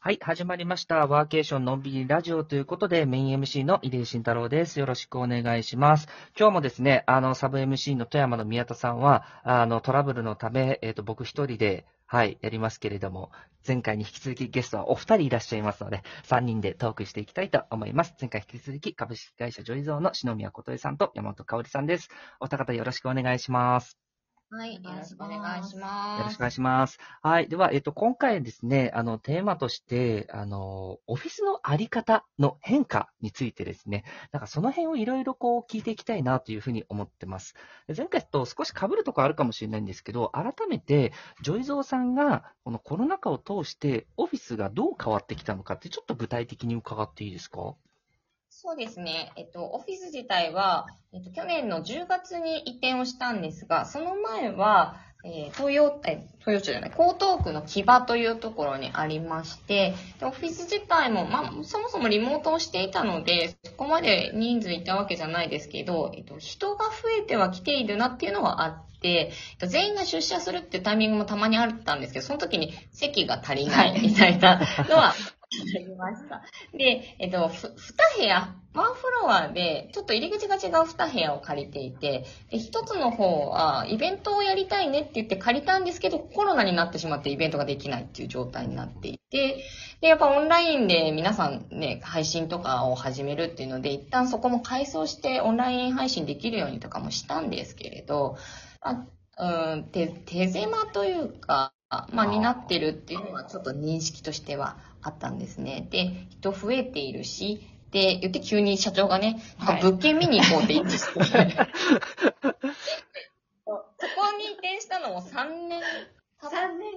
はい、始まりました。ワーケーションのんびりラジオということで、メイン MC の入江慎太郎です。よろしくお願いします。今日もですね、あの、サブ MC の富山の宮田さんは、あの、トラブルのため、えっ、と、僕一人で、はい、やりますけれども、前回に引き続きゲストはお二人いらっしゃいますので、三人でトークしていきたいと思います。前回引き続き、株式会社ジョイゾーの篠宮琴恵さんと山本香織さんです。お二方よろしくお願いします。はい、よろしくお願いします。よろしくお願いします。はい。では、えっと、今回ですね、あの、テーマとして、あの、オフィスのあり方の変化についてですね、なんかその辺をいろいろこう聞いていきたいなというふうに思ってます。前回と少し被るところあるかもしれないんですけど、改めて、ジョイゾーさんが、このコロナ禍を通して、オフィスがどう変わってきたのかって、ちょっと具体的に伺っていいですか？そうですね。えっと、オフィス自体は、えっと、去年の10月に移転をしたんですが、その前は、えー、東洋、え、東洋町じゃない、江東区の木場というところにありまして、でオフィス自体も、まあ、そもそもリモートをしていたので、そこまで人数いたわけじゃないですけど、えっと、人が増えては来ているなっていうのはあって、えっと全員が出社するっていうタイミングもたまにあったんですけど、その時に席が足りないみたいなのは、ありました。で、えっと、ふ、二部屋、ワンフロアで、ちょっと入り口が違う二部屋を借りていて、で、一つの方は、イベントをやりたいねって言って借りたんですけど、コロナになってしまってイベントができないっていう状態になっていて、で、やっぱオンラインで皆さんね、配信とかを始めるっていうので、一旦そこも改装してオンライン配信できるようにとかもしたんですけれど、あうん、手、手狭というか、まあ、になってるっていうのはちょっと認識としてはあったんですね。で、人増えているし、で、言って急に社長がね、はい物件見に行こうって言って そこに移転したのも3年経っ三年？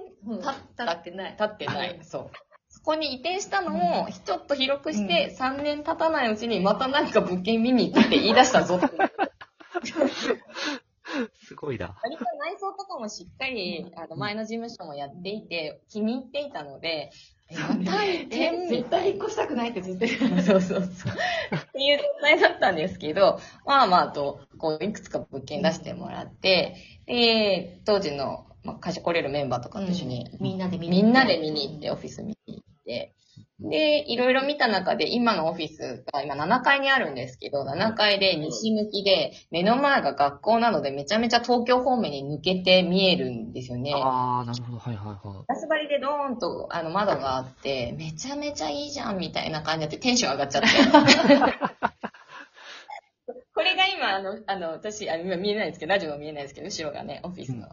た経ってない。経ってない。そう。そこに移転したのも、ちょっと広くして、3年経たないうちに、またなんか物件見に行くって言い出したぞって。すごいな。割と内装とかもしっかり、あの、前の事務所もやっていて、気に入っていたので、えまた移転み絶対引っ越したくないってずっと言ってな。そうそうそう。っていう状態だったんですけど、まあまあと、こう、いくつか物件出してもらって、で、当時の、まあ、会社来れるメンバーとかと一緒に、みんなで見にみんなで見に行って、オフィス見に行って、で、いろいろ見た中で、今のオフィスが今7階にあるんですけど、7階で西向きで、目の前が学校なのでめちゃめちゃ東京方面に抜けて見えるんですよね。ああ、なるほど。はいはいはい。ガス張りでドーンとあの窓があって、めちゃめちゃいいじゃんみたいな感じになってテンション上がっちゃって。これが今、あの、あの、私、あ今見えないんですけど、ラジオは見えないですけど、後ろがね、オフィスの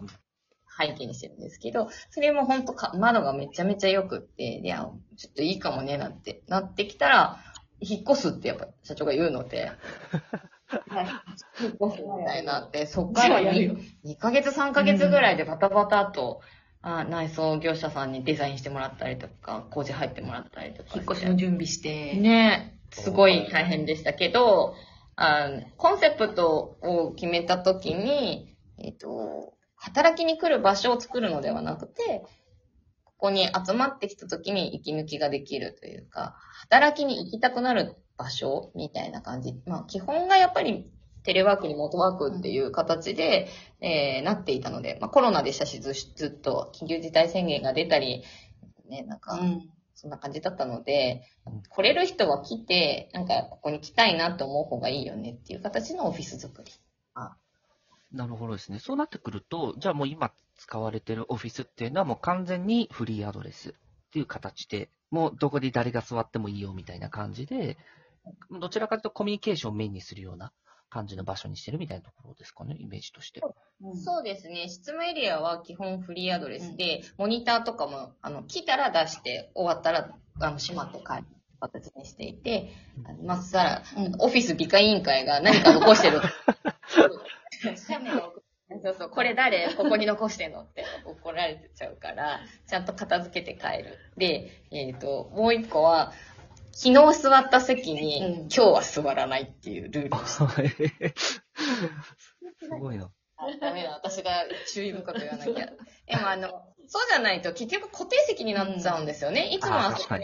背景にしてるんですけど、それも本当か、窓がめちゃめちゃ良くって、いや、ちょっといいかもね、なんて、なってきたら、引っ越すってやっぱ社長が言うので、はい。引っ越すみたいになって、そっからやるよ2、2ヶ月、3ヶ月ぐらいでバタバタと、あ内装業者さんにデザインしてもらったりとか、工事入ってもらったりとか。引っ越しの準備して。ねすごい大変でしたけど、あのコンセプトを決めたときに、えっ、と、働きに来る場所を作るのではなくて、ここに集まってきたときに息抜きができるというか、働きに行きたくなる場所みたいな感じ。まあ、基本がやっぱりテレワークに元ワークっていう形で、えーなっていたので、まあコロナでしたし、ずずっと緊急事態宣言が出たり、ね、なんか、うん。そんな感じだったのでうん、来れる人は来て、なんかここに来たいなって思う方がいいよねっていう形のオフィス作り。なるほどですね。そうなってくると、じゃあもう今使われてるオフィスっていうのはもう完全にフリーアドレスっていう形で、もうどこで誰が座ってもいいよみたいな感じで、どちらかというとコミュニケーションをメインにするような感じの場所にしてるみたいなところですかね、イメージとして。そうですね。執務エリアは基本フリーアドレスで、モニターとかも、あの、来たら出して、終わったら、あの、閉まって帰る形にしていて、まっさら、うんオフィス美化委員会が何か残してる。写メが送そうそう、これ誰？ここに残してんの？って怒られちゃうから、ちゃんと片付けて帰る。で、えっ、と、もう一個は、昨日座った席に、うん今日は座らないっていうルールをしてすごいな。あダメだ、私が注意深く言わなきゃ。でもあの、そうじゃないと結局固定席になっちゃうんですよね。いつもはあー確か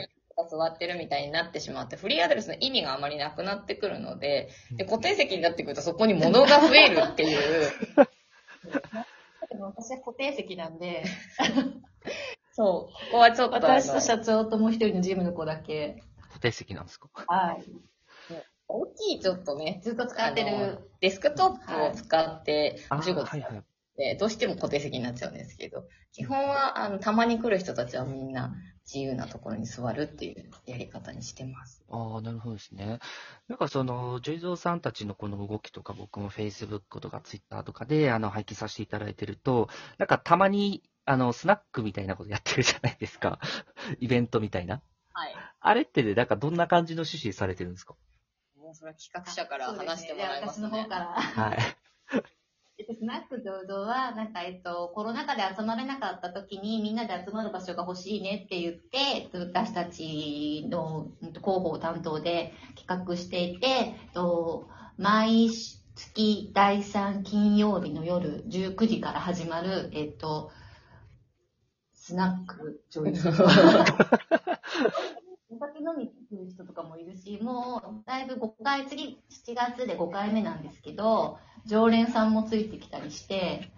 に座ってるみたいになってしまって、フリーアドレスの意味があまりなくなってくるので、で固定席になってくるとそこに物が増えるっていう。でも私は固定席なんで、そう、ここはちょっと。私と社長ともう一人のジムの子だけ。固定席なんですか？はい。大きいちょっとね、ずっと使ってる。デスクトップを使ってあお仕事はいはい。で、どうしても固定席になっちゃうんですけど、基本は、あの、たまに来る人たちはみんな自由なところに座るっていうやり方にしてます。ああ、なるほどですね。なんかその、ジョイゾーさんたちのこの動きとか、僕も Facebook とか Twitter とかで、あの、拝見させていただいてると、なんかたまに、あの、スナックみたいなことやってるじゃないですか。イベントみたいな。はい。あれってね、なんかどんな感じの趣旨されてるんですか？もうそれは企画者から話してもらいますね。そうですねじゃあ私の方から。はい。えっと、スナック醸造は、なんか、えっと、コロナ禍で集まれなかった時に、みんなで集まる場所が欲しいねって言って、えっと私たちの広報担当で企画していて、えっと、毎月第3金曜日の夜19時から始まる、えっと、スナック醸造。お酒飲みに来る人とかもいるし、もう、だいぶ5回、次、7月で5回目なんですけど、常連さんもついてきたりして、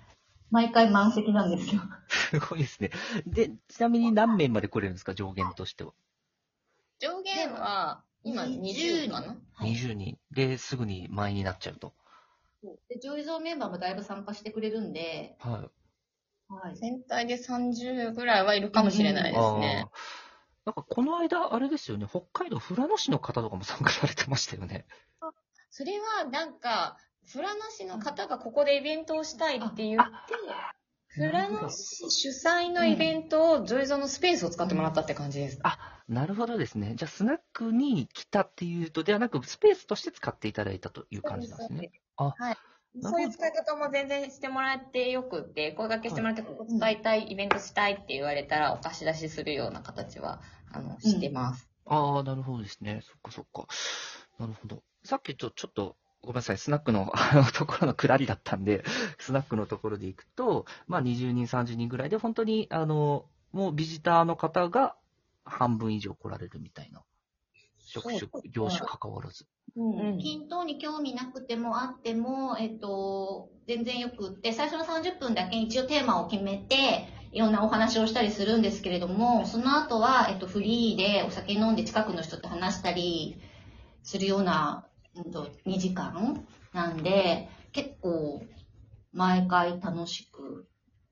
毎回満席なんですよ。すごいですね。で、ちなみに何名まで来れるんですか、上限としては。上限は、今20かな？はい。20人。で、すぐに満員になっちゃうと。で、上位像メンバーもだいぶ参加してくれるんで、はい。はい。全体で30ぐらいはいるかもしれないですね。なんかこの間、あれですよね、北海道富良野市の方とかも参加されてましたよね。それはなんか、富良野市の方がここでイベントをしたいって言って、富良野市主催のイベントをジョイゾーのスペースを使ってもらったって感じです。なるほどですね。じゃあ、スナックに来たっていうと、ではなく、スペースとして使っていただいたという感じなんですね。あはい。そういう使い方も全然してもらってよくって、声掛けしてもらって、ここ使いたい、イベントしたいって言われたら、お貸し出しするような形は、あの、してます。ああ、なるほどですね。そっかそっか。なるほど。さっきちょ、ちょっと、ごめんなさい、スナックの、あの、ところの下りだったんで、スナックのところで行くと、まあ、20人、30人ぐらいで、本当に、あの、もうビジターの方が半分以上来られるみたいな。職種業種関わらず。うん均等に興味なくてもあっても、えっと、全然よくって、最初の30分だけ一応テーマを決めて、いろんなお話をしたりするんですけれども、その後は、えっと、フリーでお酒飲んで近くの人と話したりするような、うんと、2時間？なんで、結構、毎回楽しく、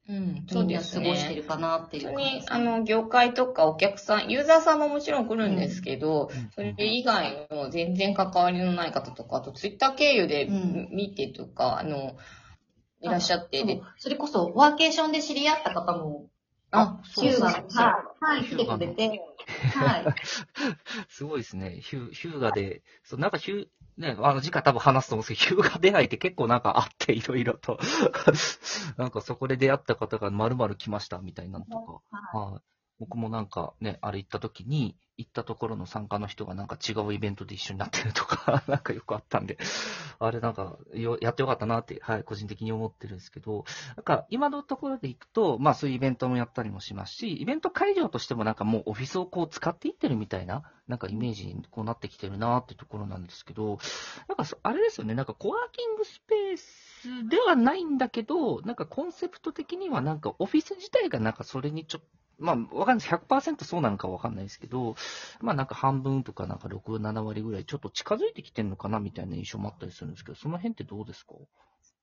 うん、そうんです過ごしてね。るかなっていう感じ本当に、あの、業界とかお客さん、ユーザーさんももちろん来るんですけど、うん。それ以外の全然関わりのない方とか、あとツイッター経由でうん。見てとか、あの、いらっしゃって、でそれこそ、ワーケーションで知り合った方も、あ、そうヒューガが、はい、はい、来てくれて、はい。すごいですね。ヒュー、ヒューガで、そう、なんかヒュー、ね、あの、次回多分話すと思うんですけど、ヒューガ出会いって結構なんかあって、いろいろと。なんかそこで出会った方が丸々来ました、みたいなのとか。はい。僕もなんかね、あれ行った時に、行ったところの参加の人がなんか違うイベントで一緒になってるとか、なんかよくあったんで、あれなんかよ、やってよかったなって、はい、個人的に思ってるんですけど、なんか今のところで行くと、まあそういうイベントもやったりもしますし、イベント会場としてもなんかもうオフィスをこう使っていってるみたいな、なんかイメージにこうなってきてるなってところなんですけど、なんかあれですよね、なんかコワーキングスペースではないんだけど、なんかコンセプト的にはなんかオフィス自体がなんかそれにちょっと、まあ、わかんないです。100%そうなのかわかんないですけど、まあなんか半分とかなんか6、7割ぐらいちょっと近づいてきてるのかなみたいな印象もあったりするんですけど、その辺ってどうですか？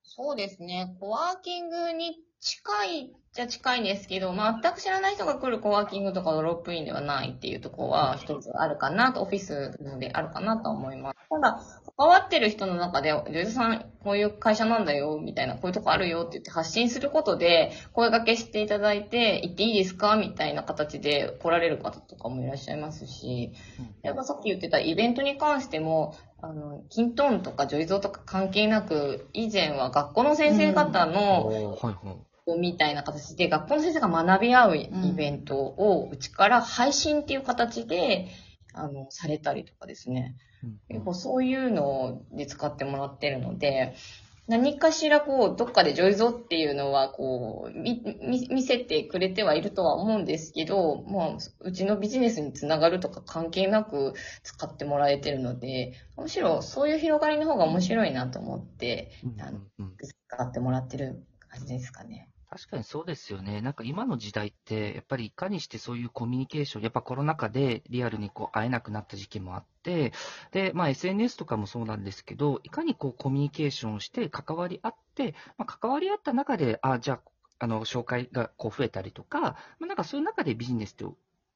そうですね。コワーキングに近いっちゃ近いんですけど、全く知らない人が来るコワーキングとかドロップインではないっていうところは一つあるかなと、オフィスであるかなと思います。ただ、関わってる人の中で、ジョイズさん、こういう会社なんだよ、みたいな、こういうとこあるよって言って発信することで、声掛けしていただいて、行っていいですかみたいな形で来られる方とかもいらっしゃいますし、やっぱさっき言ってたイベントに関しても、あの、キントーンとかジョイゾーとか関係なく、以前は学校の先生方の。みたいな形で、学校の先生が学び合うイベントを、うちから配信っていう形で、あの、されたりとかですね。うん結構そういうので使ってもらってるので、何かしらこう、どっかでジョイゾっていうのは、こう、見せてくれてはいるとは思うんですけど、もう、うちのビジネスにつながるとか関係なく使ってもらえてるので、むしろそういう広がりの方が面白いなと思って、うんあのうん使ってもらってる感じですかね。確かにそうですよね。なんか今の時代って、やっぱりいかにしてそういうコミュニケーション、やっぱコロナ禍でリアルにこう会えなくなった時期もあって、で、まあ SNS とかもそうなんですけど、いかにこうコミュニケーションして関わり合って、まあ、関わり合った中で、あ、じゃあ、あの、紹介がこう増えたりとか、まあ、なんかそういう中でビジネスって、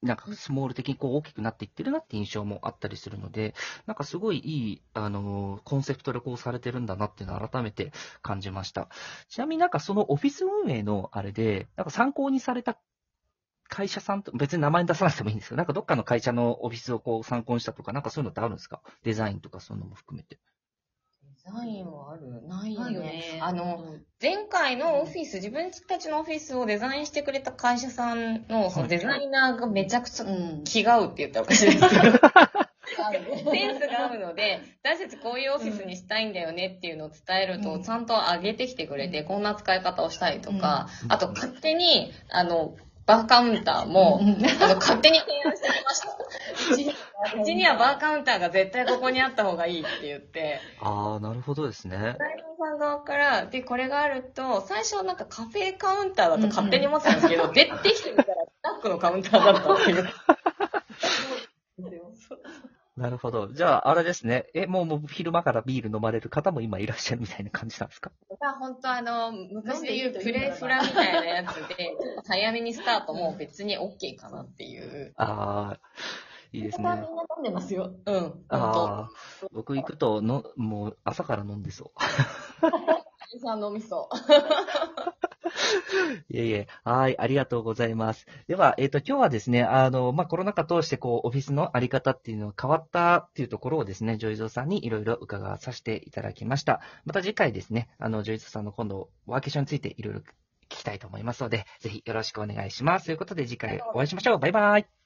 なんかスモール的にこう大きくなっていってるなって印象もあったりするので、なんかすごいいい、あの、コンセプトでこうされてるんだなっていうのを改めて感じました。ちなみになんかそのオフィス運営のあれで、なんか参考にされた会社さんと、別に名前出さなくてもいいんですけど、なんかどっかの会社のオフィスをこう参考にしたとか、なんかそういうのってあるんですか？デザインとかそういうのも含めて。デザインはある。ないよね。ないよね。あの、前回のオフィス、自分たちのオフィスをデザインしてくれた会社さんの、そのデザイナーがめちゃくちゃうん。気が合うって言ったらおかしいですけど、センスが合うので、私たちこういうオフィスにしたいんだよねっていうのを伝えると、うん。ちゃんと上げてきてくれて、こんな使い方をしたりとか、うん。あと勝手に、あの、バーカウンターも、うんあの、勝手に提案してきました。うちにはバーカウンターが絶対ここにあった方がいいって言って、ああ、なるほどですねデ。ザイナーさん側から、で、これがあると、最初なんかカフェカウンターだと勝手に思ってたんですけど、出てきてみたらスタッフのカウンターだったっていう。なるほど。じゃあ、あれですね。え、もう、もう昼間からビール飲まれる方も今いらっしゃるみたいな感じなんですか？が本当あの、昔で言うプレフラみたいなやつで、早めにスタートも別に OK かなっていう。ああ、いいですね。みんな飲んでますよ。うん、本ああ、僕行くとの、もう朝から飲んでそう。当。さんの味噌。いえいえ。はい、ありがとうございます。では、えっ、と、今日はですね、あの、まあ、コロナ禍通して、こう、オフィスのあり方っていうのが変わったっていうところをですね、ジョイゾーさんにいろいろ伺わさせていただきました。また次回ですね、あの、ジョイゾーさんの今度、ワーケーションについていろいろ聞きたいと思いますので、ぜひよろしくお願いします。ということで、次回お会いしましょう。バイバイ。